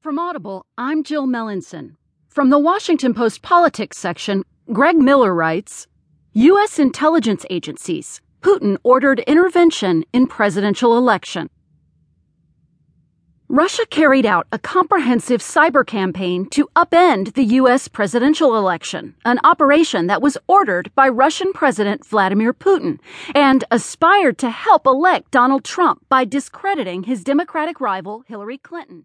From Audible, I'm Jill Melancon. From the Washington Post Politics section, Greg Miller writes U.S. intelligence agencies. Putin ordered intervention in presidential election. Russia carried out a comprehensive cyber campaign to upend the U.S. presidential election, an operation that was ordered by Russian President Vladimir Putin and aspired to help elect Donald Trump by discrediting his Democratic rival Hillary Clinton.